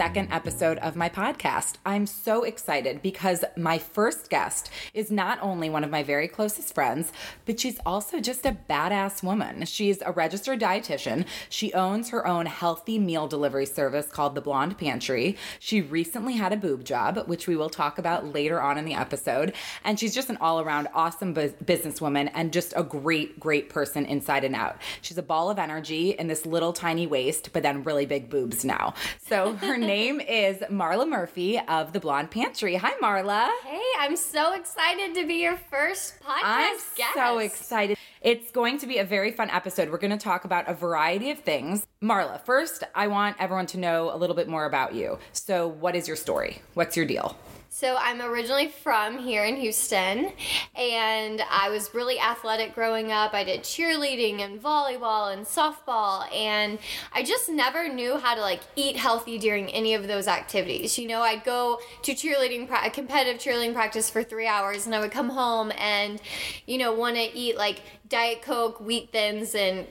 second episode of my podcast. I'm so excited because my first guest is not only one of my very closest friends, but she's also just a badass woman. She's a registered dietitian. She owns her own healthy meal delivery service called The Blonde Pantry. She recently had a boob job, which we will talk about later on in the episode. And she's just an all around awesome bu- businesswoman and just a great, great person inside and out. She's a ball of energy in this little tiny waist, but then really big boobs now. So her name is Marla Murphy of The Blonde Pantry. Hi, Marla. Hey, I'm so excited to be your first podcast I'm guest. so excited. It's going to be a very fun episode. We're going to talk about a variety of things. Marla, first, I want everyone to know a little bit more about you. So, what is your story? What's your deal? So I'm originally from here in Houston, and I was really athletic growing up. I did cheerleading and volleyball and softball, and I just never knew how to like eat healthy during any of those activities. You know, I'd go to cheerleading, pra- competitive cheerleading practice for three hours, and I would come home and, you know, want to eat like Diet Coke, wheat thins, and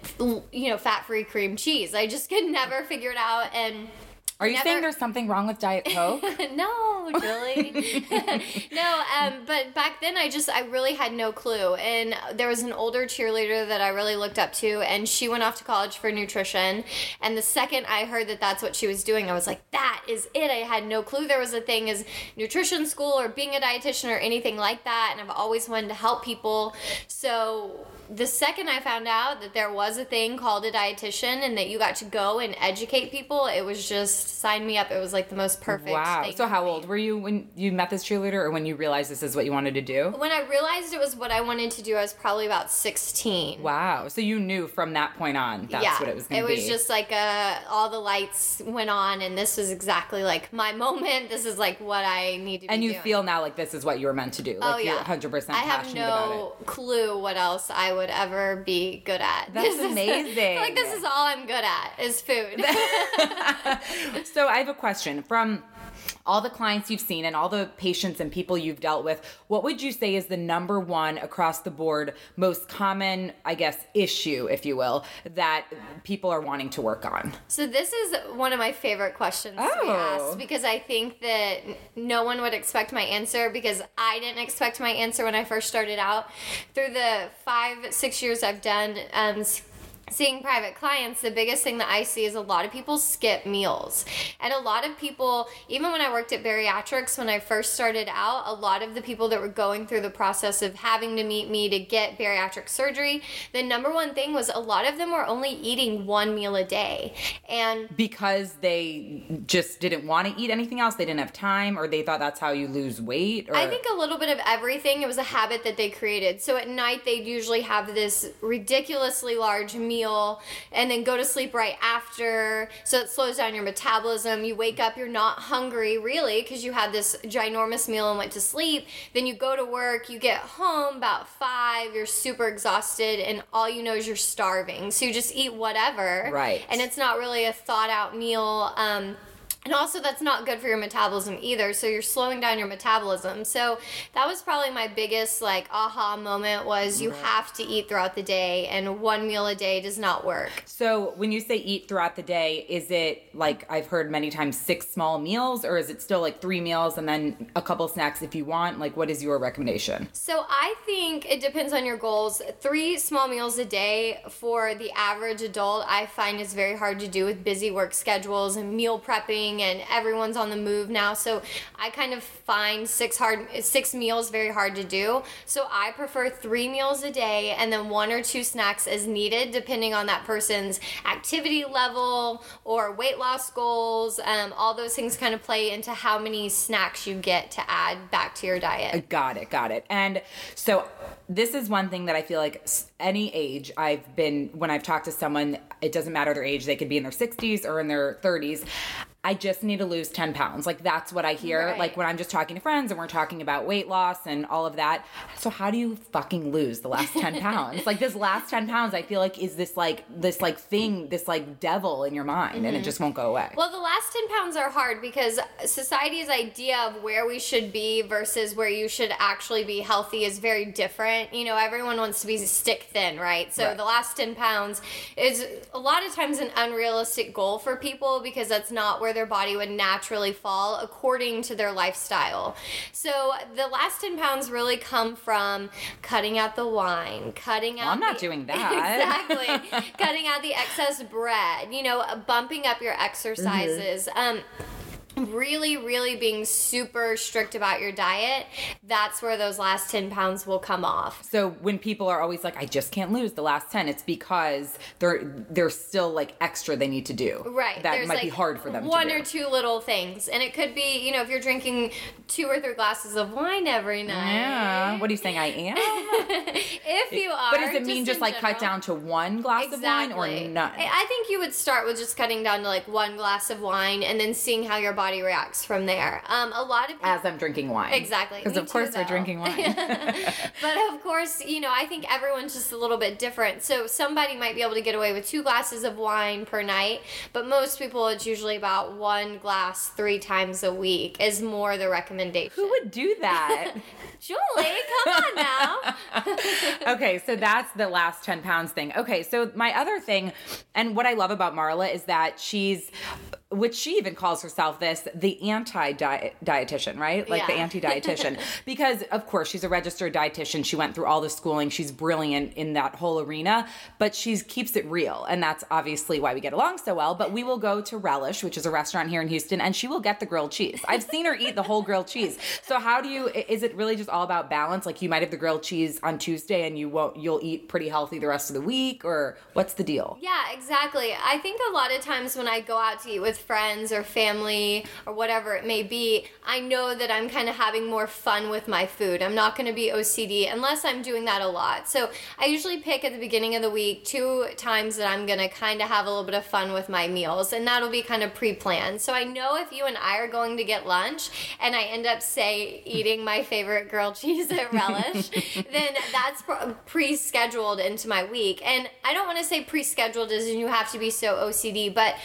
you know, fat-free cream cheese. I just could never figure it out, and. Are you Never- saying there's something wrong with Diet Coke? no, Julie. no, um, but back then I just I really had no clue. And there was an older cheerleader that I really looked up to, and she went off to college for nutrition. And the second I heard that that's what she was doing, I was like, that is it. I had no clue there was a thing as nutrition school or being a dietitian or anything like that. And I've always wanted to help people. So the second I found out that there was a thing called a dietitian and that you got to go and educate people, it was just sign me up. It was like the most perfect. wow. So, how old were you when you met this cheerleader or when you realized this is what you wanted to do? When I realized it was what I wanted to do, I was probably about sixteen. Wow. So, you knew from that point on that's yeah, what it was going to be. It was just like uh, all the lights went on, and this was exactly like my moment. This is like what I need to. and be you doing. feel now like this is what you were meant to do. Like Oh yeah, you're 100% I have passionate no clue what else I would ever be good at. That's This is- amazing. I feel like this is all I'm good at is food. So I have a question from all the clients you've seen and all the patients and people you've dealt with. What would you say is the number one across the board most common, I guess, issue, if you will, that people are wanting to work on? So this is one of my favorite questions to be Oh. asked because I think that no one would expect my answer because I didn't expect my answer when I first started out. Through the five six years I've done um, seeing private clients, the biggest thing that I see is a lot of people skip meals, and a lot of people, even when I worked at bariatrics when I first started out, a lot of the people that were going through the process of having to meet me to get bariatric surgery, the number one thing was a lot of them were only eating one meal a day, and Because they just didn't want to eat anything else, they didn't have time, or they thought that's how you lose weight? Or I think a little bit of everything. It was a habit that they created. So at night, they'd usually have this ridiculously large meal and then go to sleep right after. So it slows down your metabolism. You wake up, you're not hungry really because you had this ginormous meal and went to sleep. Then you go to work, you get home about five, you're super exhausted, and all you know is you're starving. So you just eat whatever. Right. And it's not really a thought out meal. Um, and also, that's not good for your metabolism either. So you're slowing down your metabolism. So that was probably my biggest like aha moment was you have to eat throughout the day, and one meal a day does not work. So when you say eat throughout the day, is it like I've heard many times six small meals, or is it still like three meals and then a couple snacks if you want? Like, what is your recommendation? So I think it depends on your goals. Three small meals a day for the average adult, I find is very hard to do with busy work schedules and meal prepping, and everyone's on the move now. So I kind of find six hard six meals very hard to do. So I prefer three meals a day and then one or two snacks as needed, depending on that person's activity level or weight loss goals. Um, all those things kind of play into how many snacks you get to add back to your diet. Got it, got it. And so this is one thing that I feel like any age I've been when I've talked to someone, it doesn't matter their age, they could be in their 60s or in their 30s. I just need to lose 10 pounds. Like that's what I hear. Right. Like when I'm just talking to friends and we're talking about weight loss and all of that. So how do you fucking lose the last 10 pounds? like this last 10 pounds, I feel like is this like this like thing, this like devil in your mind and it mm-hmm. just won't go away. Well, the last 10 pounds are hard because society's idea of where we should be versus where you should actually be healthy is very different. You know, everyone wants to be stick thin, right? So Right. the last 10 pounds is a lot of times an unrealistic goal for people because that's not where their body would naturally fall according to their lifestyle. So the last 10 pounds really come from cutting out the wine, cutting out. Well, I'm not the- doing that. exactly. cutting out the excess bread, you know, bumping up your exercises. Um, really really being super strict about your diet that's where those last 10 pounds will come off So when people are always like, I just can't lose the last ten, it's because they're they're still like extra they need to do. Right. That There's, might be hard for them. One to do. or two little things. And it could be, you know, if you're drinking two or three glasses of wine every night. Yeah. What are you saying? I am. if you are. but does it mean just, in like cut down to one glass Exactly. of wine or none? I I think you would start with just cutting down to like one glass of wine and then seeing how your body reacts from there. Um, a lot of people. As I'm drinking wine. Exactly. Because of course too, we're drinking wine. but of course, you know, I think everyone's just a little bit different. So somebody might be able to get away with two glasses of wine per night, but most people, it's usually about one glass three times a week is more the recommendation. Who would do that? Julie, come on now. okay, so that's the last 10 pounds thing. Okay, so my other thing, and what I love about Marla is that she's, which she even calls herself this, the anti dietitian, right? Like the anti dietitian. because, of course, she's a registered dietitian. She went through all the schooling. She's brilliant in that whole arena, but she keeps it real. And that's obviously why we get along so well. But we will go to Relish, which is a restaurant here in Houston, and she will get the grilled cheese. I've seen her eat the whole grilled cheese. So, how do you, is it really just all about balance? Like, you might have the grilled cheese on Tuesday and you won't, you'll eat pretty healthy the rest of the week, or what's the deal? Yeah, exactly. I think a lot of times when I go out to eat with friends or family or whatever it may be, I know that I'm kind of having more fun with my food. I'm not going to be OCD unless I'm doing that a lot. So I usually pick at the beginning of the week two times that I'm going to kind of have a little bit of fun with my meals, and that'll be kind of pre planned. So I know if you and I are going to get lunch and I end up, say, eating my favorite grilled cheese at Relish, then that's pre scheduled into my week. And I don't want to say pre scheduled as in you have to be so OCD, but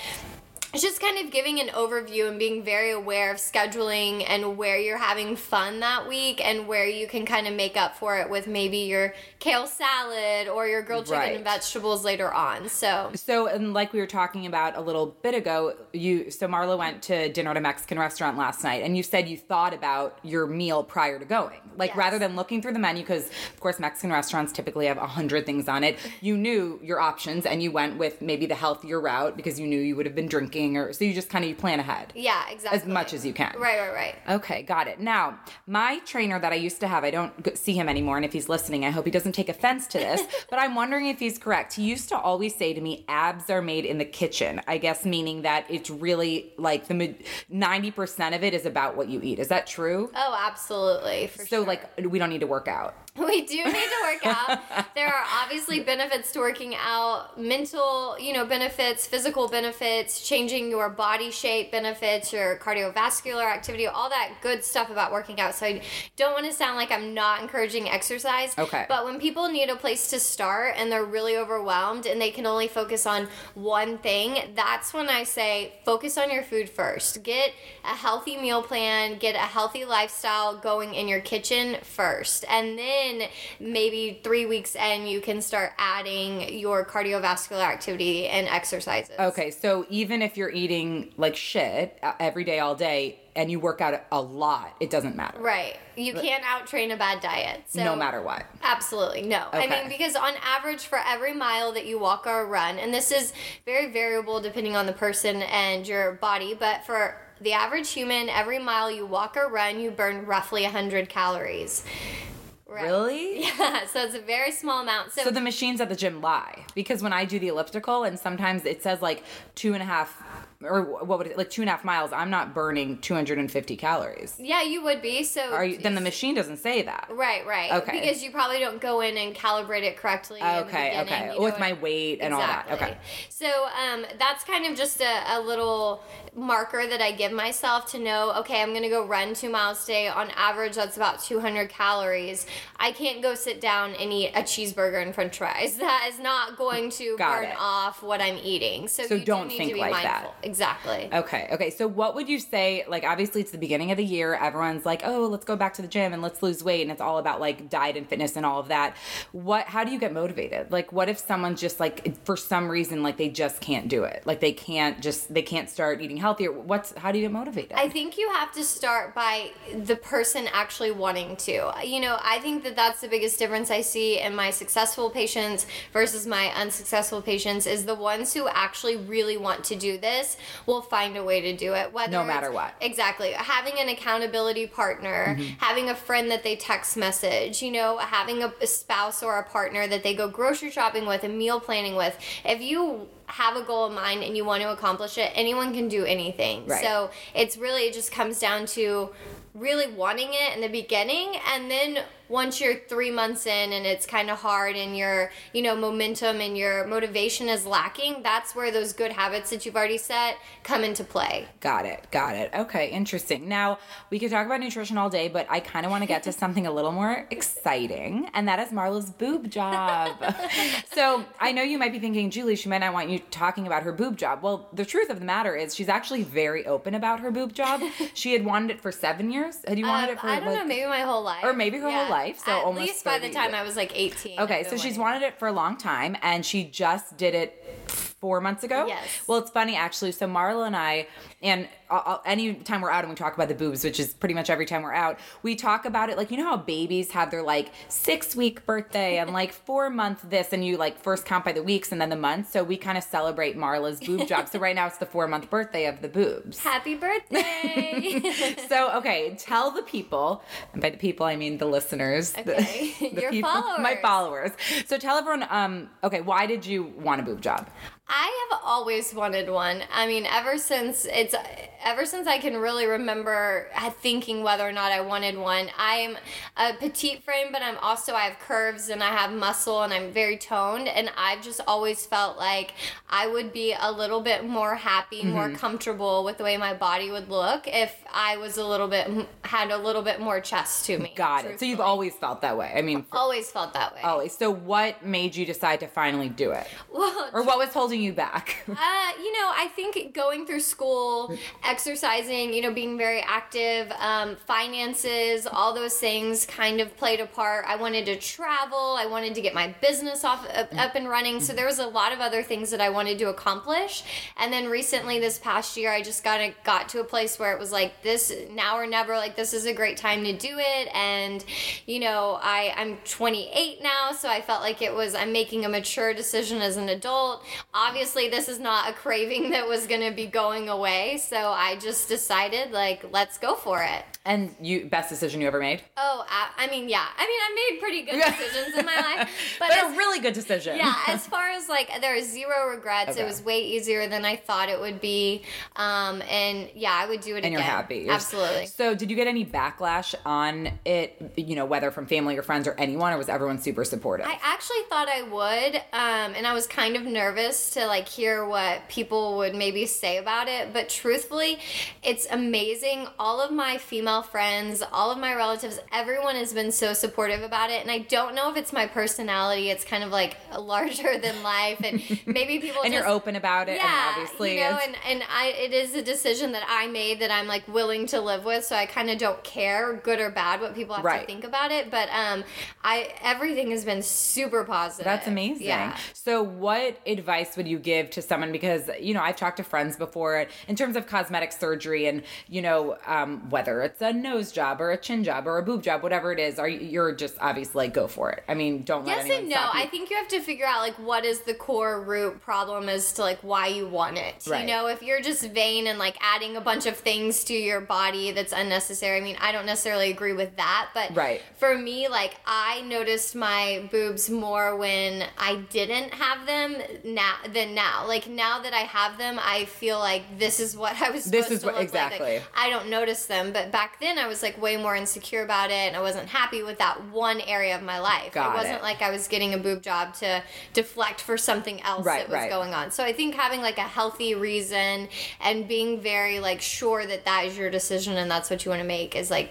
it's just kind of giving an overview and being very aware of scheduling and where you're having fun that week and where you can kind of make up for it with maybe your kale salad or your grilled chicken Right. and vegetables later on. So, So, and like we were talking about a little bit ago, you so Marla went to dinner at a Mexican restaurant last night, and you said you thought about your meal prior to going, like Yes. rather than looking through the menu, because of course Mexican restaurants typically have a hundred things on it. You knew your options, and you went with maybe the healthier route because you knew you would have been drinking, or so you just kind of you plan ahead yeah, exactly. as much as you can. Right, right, right. Okay, got it. Now, my trainer that I used to have, I don't see him anymore, and if he's listening, I hope he doesn't take offense to this, but I'm wondering if he's correct. He used to always say to me, abs are made in the kitchen, I guess, meaning that it's really like the 90% of it is about what you eat. Is that true? Oh, absolutely. So, sure. like, we don't need to work out. We do need to work out. there are obviously benefits to working out, mental, you know, benefits, physical benefits, changing your body shape benefits, your cardiovascular activity, all that good stuff about working out. So I don't want to sound like I'm not encouraging exercise. Okay. But when people need a place to start and they're really overwhelmed and they can only focus on one thing, that's when I say focus on your food first. Get a healthy meal plan, get a healthy lifestyle going in your kitchen first. And then maybe three weeks in, you can start adding your cardiovascular activity and exercises. Okay, so even if you're eating like shit uh, every day, all day, and you work out a lot, it doesn't matter. Right. You can't out train a bad diet. So no matter what. Absolutely no. I mean, because on average, for every mile that you walk or run, and this is very variable depending on the person and your body, but for the average human, every mile you walk or run, you burn roughly 100 calories. Right. Really? Yeah, so it's a very small amount. So, So the machines at the gym lie because when I do the elliptical and sometimes it says like two and a half or what would it like two and a half miles, I'm not burning 250 calories. yeah, you would be. So Are you, then the machine doesn't say that. Right, right. Okay. Because you probably don't go in and calibrate it correctly. Okay, okay. you know With my weight and all that. Okay. So um, that's kind of just a, a little marker that I give myself to know, okay, I'm going to go run two miles a day. On average, that's about 200 calories. I can't go sit down and eat a cheeseburger and french fries. That is not going to Got burn it. off what I'm eating. So, So you do don't need think like mindful. that. Exactly. Okay. Okay. So, what would you say? Like, obviously, it's the beginning of the year. Everyone's like, "Oh, let's go back to the gym and let's lose weight," and it's all about like diet and fitness and all of that. What? How do you get motivated? Like, what if someone's just like, for some reason, like they just can't do it? Like, they can't just they can't start eating healthier. What's? How do you get motivated? I think you have to start by the person actually wanting to. You know, I think that that's the biggest difference I see in my successful patients versus my unsuccessful patients is the ones who actually really want to do this will find a way to do it. Whether No matter what. Exactly. Having an accountability partner, Mm-hmm. having a friend that they text message, you know, having a, a spouse or a partner that they go grocery shopping with and meal planning with. If you have a goal in mind and you want to accomplish it, anyone can do anything. Right. So it's really, it just comes down to really wanting it in the beginning and then once you're three months in and it's kind of hard and your you know momentum and your motivation is lacking that's where those good habits that you've already set come into play Got it. Got it. Okay, interesting. Now, we could talk about nutrition all day, but I kind of want to get to something a little more exciting, and that is Marla's boob job. so, I know you might be thinking, Julie, she might not want you talking about her boob job. Well, the truth of the matter is, she's actually very open about her boob job. she had wanted it for seven years. Had you wanted Um, it for i don't like, know maybe my whole life Or maybe her whole life, so at almost least by the time years. i was like 18 Okay, so she's wanted it for a long time, and she just did it four months ago. Yes. Well, it's funny actually. So Marla and I, and uh, anytime we're out and we talk about the boobs, which is pretty much every time we're out, we talk about it like you know how babies have their like six week birthday and like four month this, and you like first count by the weeks and then the months. So we kind of celebrate Marla's boob job. So right now it's the four month birthday of the boobs. happy birthday So okay, tell the people, and by the people I mean the listeners, the- Okay. the, Your people, my followers. followers. So tell everyone, um, okay, why did you want a boob job? I have always wanted one. I mean, ever since it's ever since I can really remember thinking whether or not I wanted one. I'm a petite frame, but I'm also I have curves and I have muscle and I'm very toned and I've just always felt like I would be a little bit more happy, more Mm-hmm. comfortable with the way my body would look if I was a little bit had a little bit more chest to me. Got it. So you've always felt that way. I mean, always felt that way. always. So what made you decide to finally do it, Well, or what was holding you back? Uh, you know, I think going through school, exercising, you know, being very active, um, finances, all those things kind of played a part. I wanted to travel. I wanted to get my business off up, up and running. So there was a lot of other things that I wanted to accomplish. And then recently, this past year, I just kind of got to a place where it was like this now or never. Like this is a great time to do it. And you know, I I'm 28 now, so I felt like it was I'm making a mature decision as an adult. Obviously, this is not a craving that was going to be going away. So I just decided, like, let's go for it. and you best decision you ever made, Oh, I, I mean, yeah. I mean, I made pretty good decisions in my life. But, but as, a really good decision. yeah, as far as like, there are zero regrets. Okay. It was way easier than I thought it would be. Um, and yeah, I would do it and again. you're happy. Absolutely. So, did you get any backlash on it? You know, whether from family or friends or anyone, or was everyone super supportive? I actually thought I would, um, and I was kind of nervous to like hear what people would maybe say about it. But truthfully, it's amazing. All of my female friends, all of my relatives, everyone has been so supportive about it. And I don't know if it's my personality. It's kind of like larger than life, and maybe people and just, you're open about it. yeah, and obviously, you know, and and I it is a decision that I made that I'm like willing to live with, so I kind of don't care, good or bad, what people have Right. to think about it. But um, I everything has been super positive. That's amazing. Yeah. So, what advice would you give to someone? Because, you know, I've talked to friends before in terms of cosmetic surgery and, you know, um, whether it's a nose job or a chin job or a boob job, whatever it is, are you, you're just obviously like, go for it. I mean, don't let Yes and no. I think you have to figure out like what is the core root problem as to like why you want it. Right. You know, if you're just vain and like adding a bunch of things to your body that's unnecessary. I mean, I don't necessarily agree with that, but Right. for me, like I noticed my boobs more when I didn't have them now than now. Like now that I have them, I feel like this is what I was This is to what- exactly. like. Like, I don't notice them, but back then I was like way more insecure about it and I wasn't happy with that one area of my life. Got it wasn't it. like I was getting a boob job to deflect for something else Right, that was right. going on. So I think having like a healthy reason and being very like sure that that is your decision and that's what you want to make is like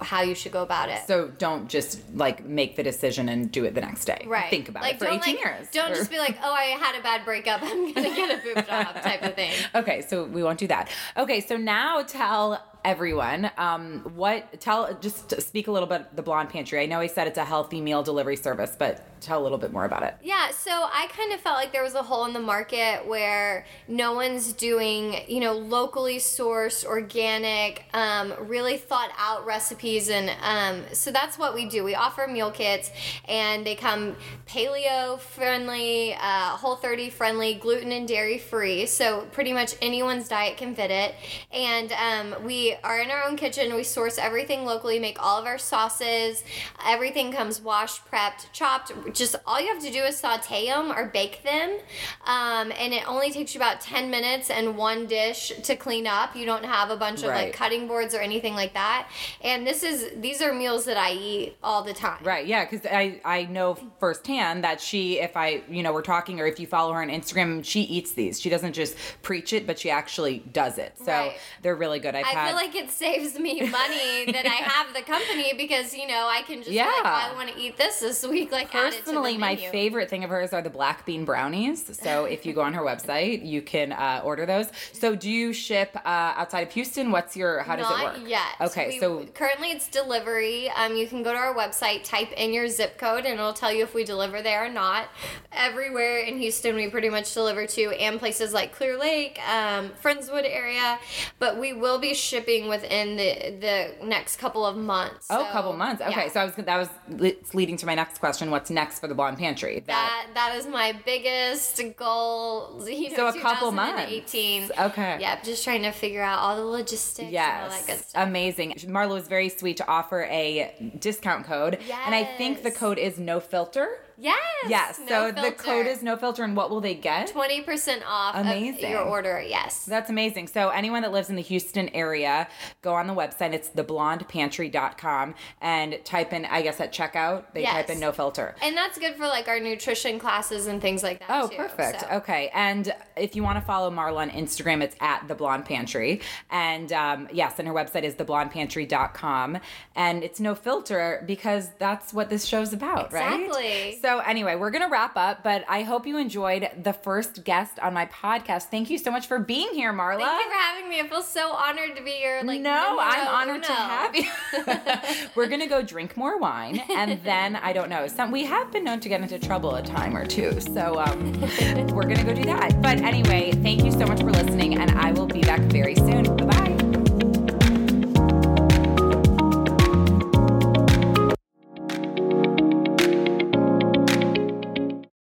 how you should go about it. So don't just like make the decision and do it the next day. Right. Think about like, it for 18 like, years. Don't or- just be like, oh, I had a bad breakup. I'm gonna get a boob job type of thing. Okay, so we won't do that. Okay, so now tell everyone um what tell just speak a little bit the blonde pantry i know i said it's a healthy meal delivery service but tell a little bit more about it Yeah, so I kind of felt like there was a hole in the market where no one's doing, you know, locally sourced, organic, um, really thought out recipes. And um, so that's what we do. We offer meal kits, and they come paleo friendly, uh, whole 30 friendly, gluten and dairy free. So pretty much anyone's diet can fit it. And um, we are in our own kitchen. We source everything locally, make all of our sauces. Everything comes washed, prepped, chopped. Just all you have to do is saute them or bake them. Um, and it only takes you about 10 minutes and one dish to clean up. You don't have a bunch of Right. like cutting boards or anything like that. And this is, these are meals that I eat all the time. right yeah because i i know firsthand that she if i you know we're talking or if you follow her on instagram she eats these she doesn't just preach it but she actually does it so Right. they're really good i've I had like it saves me money that I have the company because you know I can just Yeah. like I want to eat this this week like add it to the Personally, my favorite thing of hers are the black bean brownies. So if you go on her website, you can uh, order those. So do you ship uh, outside of Houston? What's your how does Not it work? yet. Okay, We- so currently it's delivery. Um, you can go to our website, type in your zip code, and it'll tell you if we deliver there or not. Everywhere in Houston, we pretty much deliver to, and places like Clear Lake, um, Friendswood area. But we will be shipping within the the next couple of months. oh, So, couple months. Okay, yeah. so I was that was le- leading to my next question. What's next for the Blonde Pantry? that that is my biggest goal. You know, So a couple months. 2018. Okay. Yep, just trying to figure out all the logistics and all that good Yes, amazing. Marla was very sweet to offer a discount code, and I think the code is no filter. Yes. Yes, no so the code is no filter, and what will they get? twenty percent off Amazing. of your order. Yes. That's amazing. So anyone that lives in the Houston area, go on the website. It's theblondepantry.com and type in, I guess at checkout, they Yes. type in no filter. and that's good for like our nutrition classes and things like that. Oh, too, perfect. so. Okay. And if you want to follow Marla on Instagram, it's at the Blonde Pantry. And um, yes, and her website is theblondepantry.com. And it's no filter because that's what this show's about, right? Exactly. So anyway, we're going to wrap up, but I hope you enjoyed the first guest on my podcast. Thank you so much for being here, Marla. Thank you for having me. I feel so honored to be your like. no, numero I'm honored to have you. We're gonna go drink more wine, and then I don't know. Some we have been known to get into trouble a time or two, so um, we're gonna go do that. But anyway, thank you so much for listening, and I will be back very